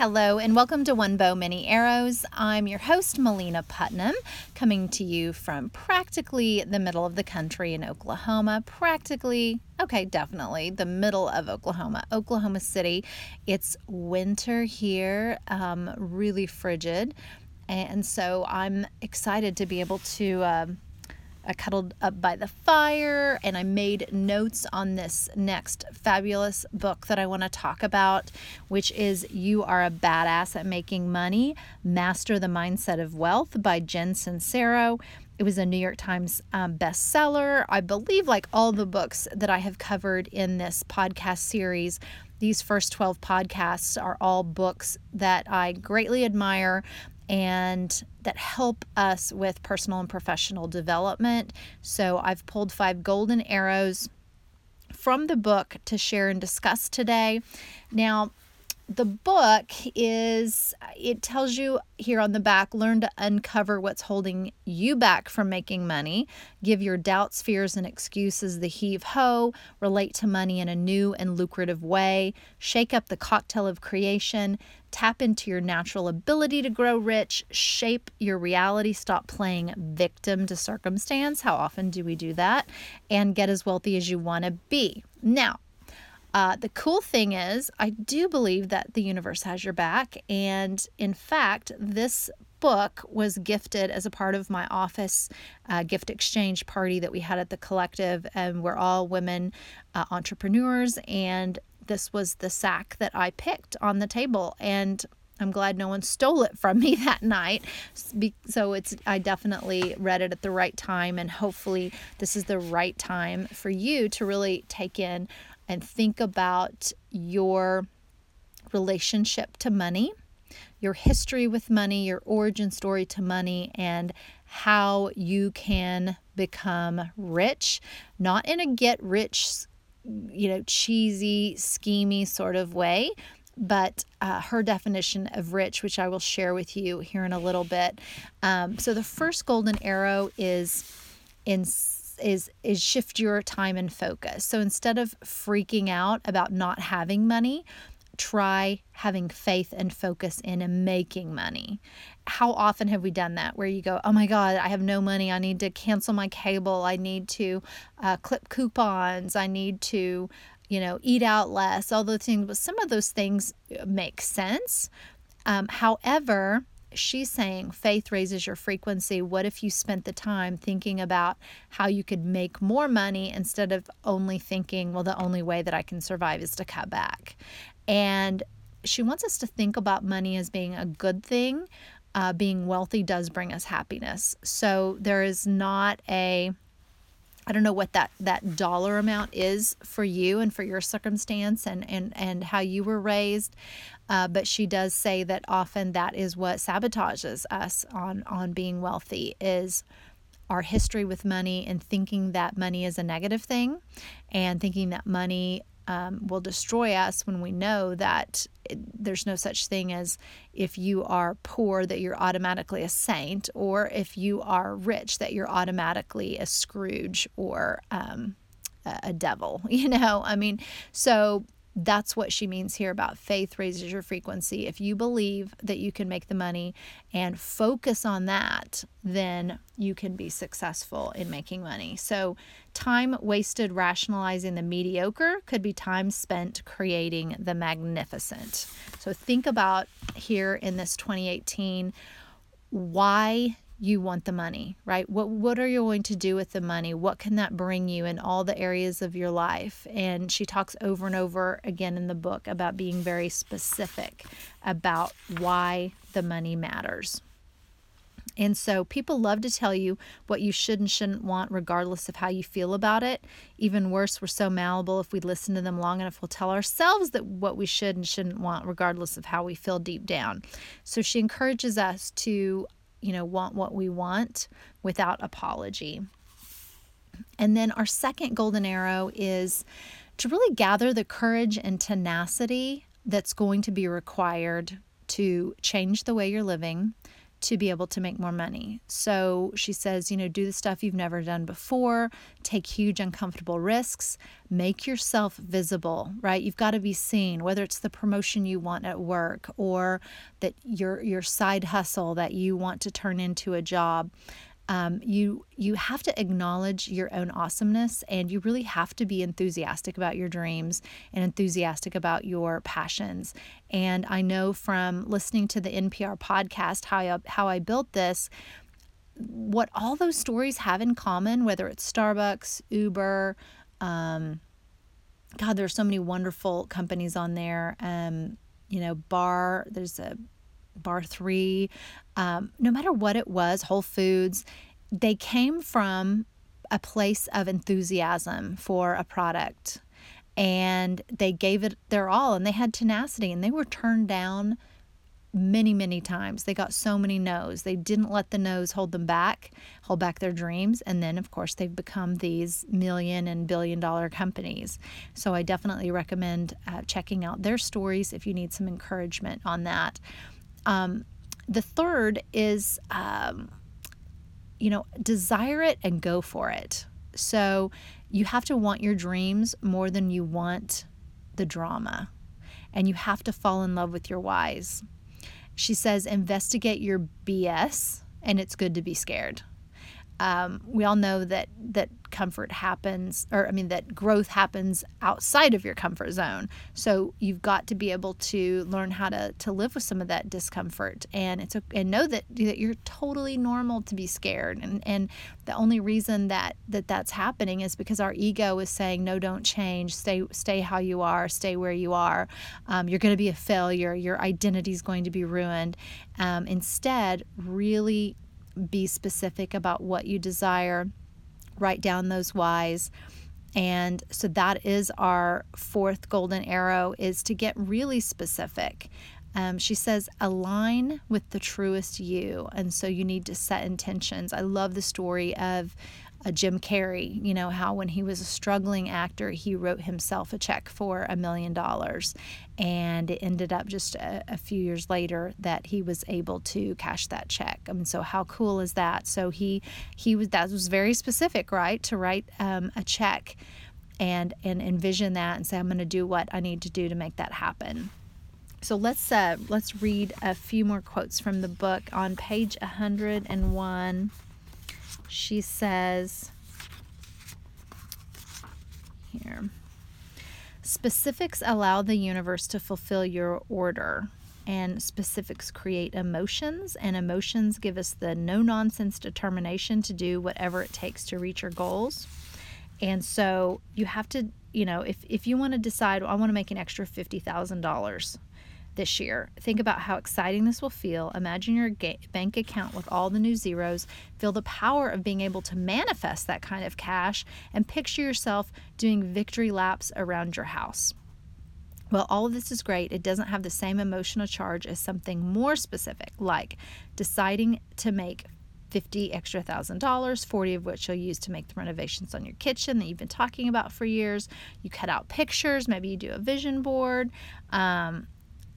Hello, and welcome to One Bow Many Arrows. I'm your host, Melina Putnam, coming to you from practically the middle of the country in Oklahoma. Practically, okay, definitely the middle of Oklahoma, Oklahoma City. It's winter here, um, really frigid. And so I'm excited to be able to. Uh, I cuddled up by the fire and I made notes on this next fabulous book that I want to talk about, which is You Are a Badass at Making Money Master the Mindset of Wealth by Jen Sincero. It was a New York Times um, bestseller. I believe, like all the books that I have covered in this podcast series, these first 12 podcasts are all books that I greatly admire and that help us with personal and professional development. So I've pulled five golden arrows from the book to share and discuss today. Now, the book is it tells you here on the back learn to uncover what's holding you back from making money give your doubts fears and excuses the heave ho relate to money in a new and lucrative way shake up the cocktail of creation tap into your natural ability to grow rich shape your reality stop playing victim to circumstance how often do we do that and get as wealthy as you want to be now uh, the cool thing is, I do believe that the universe has your back. And in fact, this book was gifted as a part of my office uh, gift exchange party that we had at the collective. And we're all women uh, entrepreneurs. And this was the sack that I picked on the table. And I'm glad no one stole it from me that night. So it's I definitely read it at the right time and hopefully this is the right time for you to really take in and think about your relationship to money, your history with money, your origin story to money, and how you can become rich, not in a get rich, you know, cheesy, schemy sort of way, but uh, her definition of rich, which I will share with you here in a little bit. Um, so the first golden arrow is in is is shift your time and focus. So instead of freaking out about not having money, try having faith and focus in making money. How often have we done that where you go, oh my God, I have no money. I need to cancel my cable. I need to uh, clip coupons. I need to, you know, eat out less, all those things. But some of those things make sense. Um, however, she's saying faith raises your frequency. What if you spent the time thinking about how you could make more money instead of only thinking, well, the only way that I can survive is to cut back? And she wants us to think about money as being a good thing. Uh, being wealthy does bring us happiness. So there is not a I don't know what that that dollar amount is for you and for your circumstance and and and how you were raised, uh, but she does say that often that is what sabotages us on on being wealthy is our history with money and thinking that money is a negative thing, and thinking that money um, will destroy us when we know that it, there's no such thing as if you are poor that you're automatically a saint, or if you are rich that you're automatically a Scrooge or um, a, a devil. You know, I mean, so that's what she means here about faith raises your frequency. If you believe that you can make the money and focus on that, then you can be successful in making money. So, time wasted rationalizing the mediocre could be time spent creating the magnificent. So, think about here in this 2018 why you want the money, right? What what are you going to do with the money? What can that bring you in all the areas of your life? And she talks over and over again in the book about being very specific about why the money matters. And so people love to tell you what you should and shouldn't want, regardless of how you feel about it. Even worse, we're so malleable. If we listen to them long enough, we'll tell ourselves that what we should and shouldn't want, regardless of how we feel deep down. So she encourages us to you know, want what we want without apology. And then our second golden arrow is to really gather the courage and tenacity that's going to be required to change the way you're living, to be able to make more money. So she says, you know, do the stuff you've never done before, take huge uncomfortable risks, make yourself visible, right? You've got to be seen, whether it's the promotion you want at work or that your your side hustle that you want to turn into a job um, you you have to acknowledge your own awesomeness and you really have to be enthusiastic about your dreams and enthusiastic about your passions. And i know from listening to the npr podcast how I, how I built this what all those stories have in common whether it's starbucks uber um, god there's so many wonderful companies on there. Um, you know bar there's a Barre3, um, no matter what it was, Whole Foods, they came from a place of enthusiasm for a product. And they gave it their all and they had tenacity and they were turned down many many times. They got so many no's. They didn't let the no's hold them back hold back their dreams. And then of course they've become these million and billion dollar companies. So i definitely recommend uh, checking out their stories if you need some encouragement on that um, the third is, um, you know, desire it and go for it. So you have to want your dreams more than you want the drama. And you have to fall in love with your whys. She says, investigate your BS, and it's good to be scared. Um, we all know that that comfort happens, or I mean that growth happens outside of your comfort zone. So you've got to be able to learn how to to live with some of that discomfort, and it's and know that that you're totally normal to be scared, and and the only reason that that that's happening is because our ego is saying no, don't change, stay stay how you are, stay where you are. Um, you're going to be a failure. Your identity is going to be ruined. Um, instead, really be specific about what you desire, write down those whys. And so that is our fourth golden arrow is to get really specific. Um, she says, align with the truest you. And so you need to set intentions. I love the story of uh, Jim Carrey, you know, how when he was a struggling actor, he wrote himself a check for a million dollars. And it ended up just a, a, few years later that he was able to cash that check. I mean, so how cool is that? So he, he was, that was very specific, right? To write um, a check and, and envision that and say, I'm going to do what I need to do to make that happen. So let's uh, let's read a few more quotes from the book on page 101 she says here specifics allow the universe to fulfill your order and specifics create emotions and emotions give us the no nonsense determination to do whatever it takes to reach your goals. And so you have to you know if, if you want to decide well, i want to make an extra $50000 this year. Think about how exciting this will feel. Imagine your ga- bank account with all the new zeros. Feel the power of being able to manifest that kind of cash and picture yourself doing victory laps around your house. Well, all of this is great. It doesn't have the same emotional charge as something more specific, like deciding to make 50 extra thousand dollars, 40 of which you'll use to make the renovations on your kitchen that you've been talking about for years. You cut out pictures, maybe you do a vision board. Um,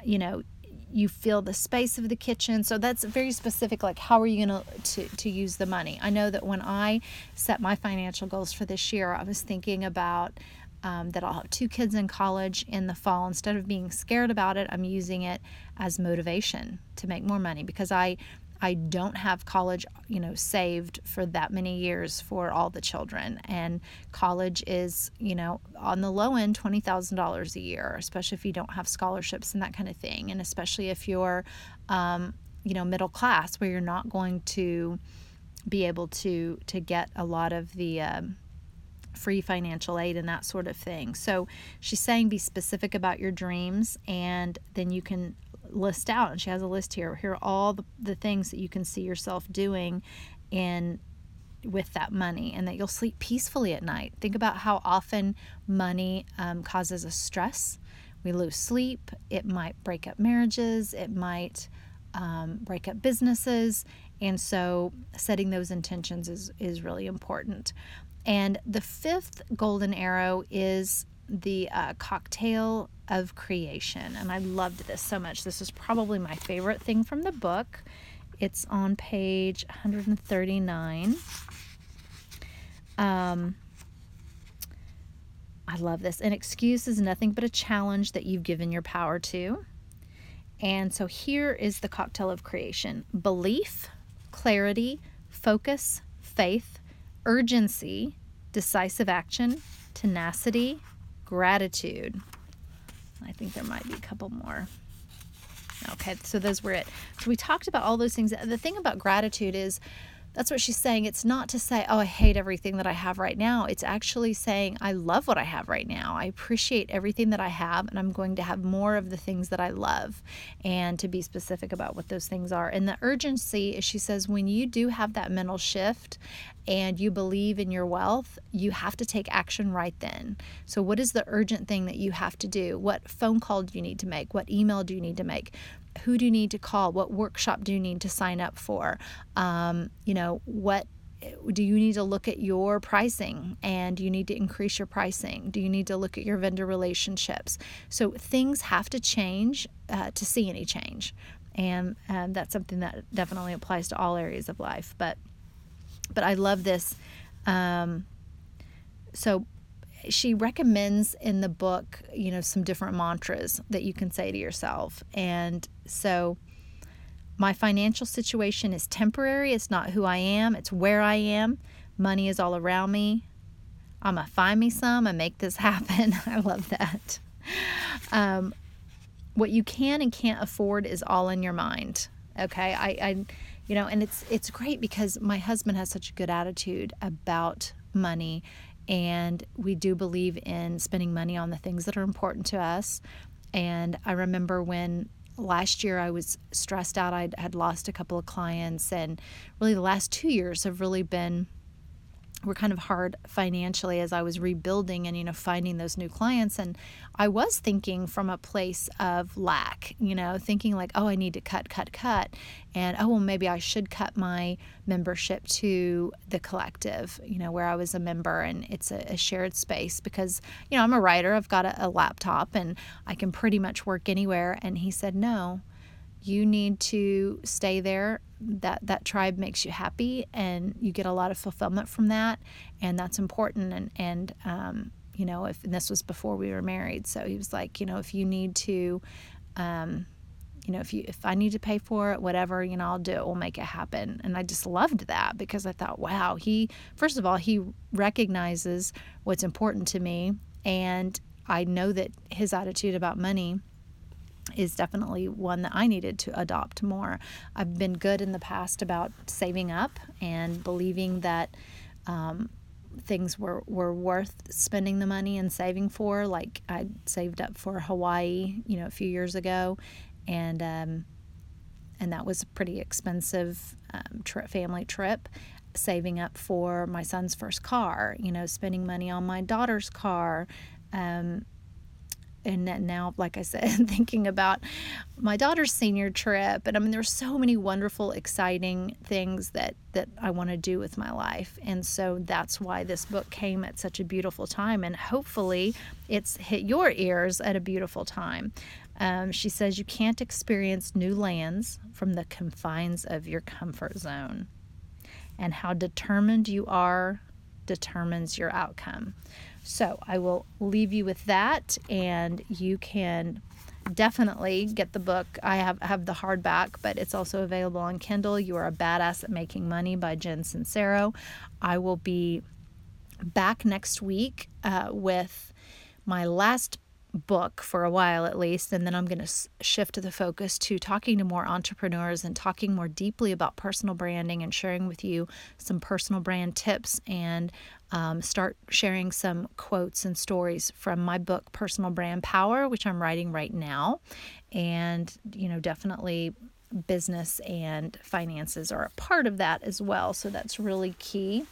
you know you feel the space of the kitchen. So that's very specific like how are you going to to use the money? I know that when i set my financial goals for this year i was thinking about um, that i'll have two kids in college in the fall. Instead of being scared about it i'm using it as motivation to make more money because i I don't have college, you know, saved for that many years for all the children. And college is, you know, on the low end, $20,000 a year, especially if you don't have scholarships and that kind of thing. And especially if you're, um, you know, middle class where you're not going to be able to, to get a lot of the, um, free financial aid and that sort of thing. So she's saying be specific about your dreams and then you can list out and she has a list here. Here are all the, the things that you can see yourself doing in with that money and that you'll sleep peacefully at night. Think about how often money um, causes a stress. We lose sleep. It might break up marriages. It might um, break up businesses. And so setting those intentions is is really important. And the fifth golden arrow is the uh, cocktail of creation. And I loved this so much. This is probably my favorite thing from the book. It's on page 139. Um, I love this. An excuse is nothing but a challenge that you've given your power to. And so here is the cocktail of creation belief, clarity, focus, faith, urgency, decisive action, tenacity, gratitude. I think there might be a couple more. Okay, so those were it. So we talked about all those things. The thing about gratitude is that's what she's saying. It's not to say, oh, I hate everything that I have right now. It's actually saying, I love what I have right now. I appreciate everything that I have, and I'm going to have more of the things that I love, and to be specific about what those things are. And the urgency is, she says, when you do have that mental shift and you believe in your wealth, you have to take action right then. So, what is the urgent thing that you have to do? What phone call do you need to make? What email do you need to make? Who do you need to call? What workshop do you need to sign up for? Um, you know, what do you need to look at your pricing and you need to increase your pricing? Do you need to look at your vendor relationships? So things have to change uh, to see any change. And um, that's something that definitely applies to all areas of life. But, but I love this. Um, so she recommends in the book, you know, some different mantras that you can say to yourself. And so, my financial situation is temporary. It's not who I am, it's where I am. Money is all around me. I'm going to find me some and make this happen. I love that. Um, what you can and can't afford is all in your mind. Okay. I, I, you know, and it's, it's great because my husband has such a good attitude about money and we do believe in spending money on the things that are important to us. And I remember when last year I was stressed out, I had lost a couple of clients, and really the last two years have really been were kind of hard financially as I was rebuilding and you know finding those new clients. And I was thinking from a place of lack you know thinking like oh I need to cut cut cut. And oh well maybe I should cut my membership to the collective you know where I was a member and it's a, a shared space because you know I'm a writer. I've got a, a laptop and I can pretty much work anywhere. And he said no you need to stay there that that tribe makes you happy and you get a lot of fulfillment from that and that's important. And and um, you know if this was before we were married so he was like you know if you need to um, you know if you if i need to pay for it whatever you know i'll do it. We'll make it happen. And i just loved that because i thought wow he first of all he recognizes what's important to me and i know that his attitude about money is definitely one that I needed to adopt more. I've been good in the past about saving up and believing that um, things were, were worth spending the money and saving for. Like I saved up for Hawaii, you know, a few years ago, and um, and that was a pretty expensive um, trip, family trip. Saving up for my son's first car, you know, spending money on my daughter's car. Um, and now like i said thinking about my daughter's senior trip and i mean there's so many wonderful exciting things that that i want to do with my life. And so that's why this book came at such a beautiful time and hopefully it's hit your ears at a beautiful time. Um, she says you can't experience new lands from the confines of your comfort zone and how determined you are determines your outcome so I will leave you with that, and you can definitely get the book. I have have the hardback, but it's also available on Kindle. You are a badass at making money by Jen Sincero. I will be back next week uh, with my last book for a while at least and then i'm going to shift the focus to talking to more entrepreneurs and talking more deeply about personal branding and sharing with you some personal brand tips and um, start sharing some quotes and stories from my book personal brand power which i'm writing right now. And you know definitely business and finances are a part of that as well. So that's really key.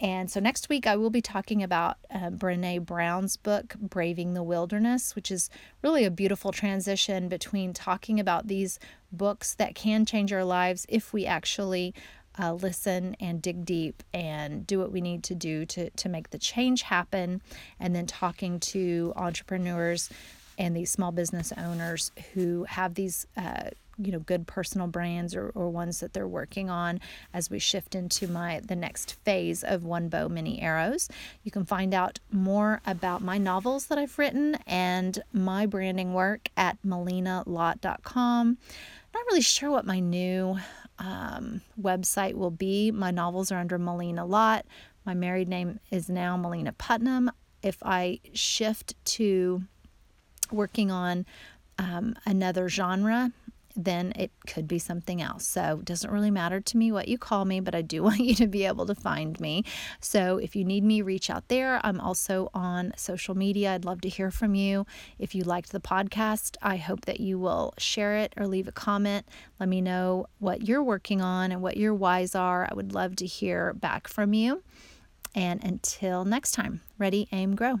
And so next week, I will be talking about uh, Brene Brown's book, Braving the Wilderness, which is really a beautiful transition between talking about these books that can change our lives if we actually uh, listen and dig deep and do what we need to do to, to make the change happen, and then talking to entrepreneurs and these small business owners who have these uh, you know good personal brands or, or ones that they're working on as we shift into my the next phase of one bow many arrows. You can find out more about my novels that i've written and my branding work at melinalott.com not really sure what my new um, website will be. My novels are under melina lott my married name is now melina putnam. If i shift to working on um, another genre then it could be something else. So it doesn't really matter to me what you call me, but I do want you to be able to find me. So if you need me, reach out there. I'm also on social media. I'd love to hear from you. If you liked the podcast, I hope that you will share it or leave a comment. Let me know what you're working on and what your whys are. I would love to hear back from you. And until next time, ready, aim, grow.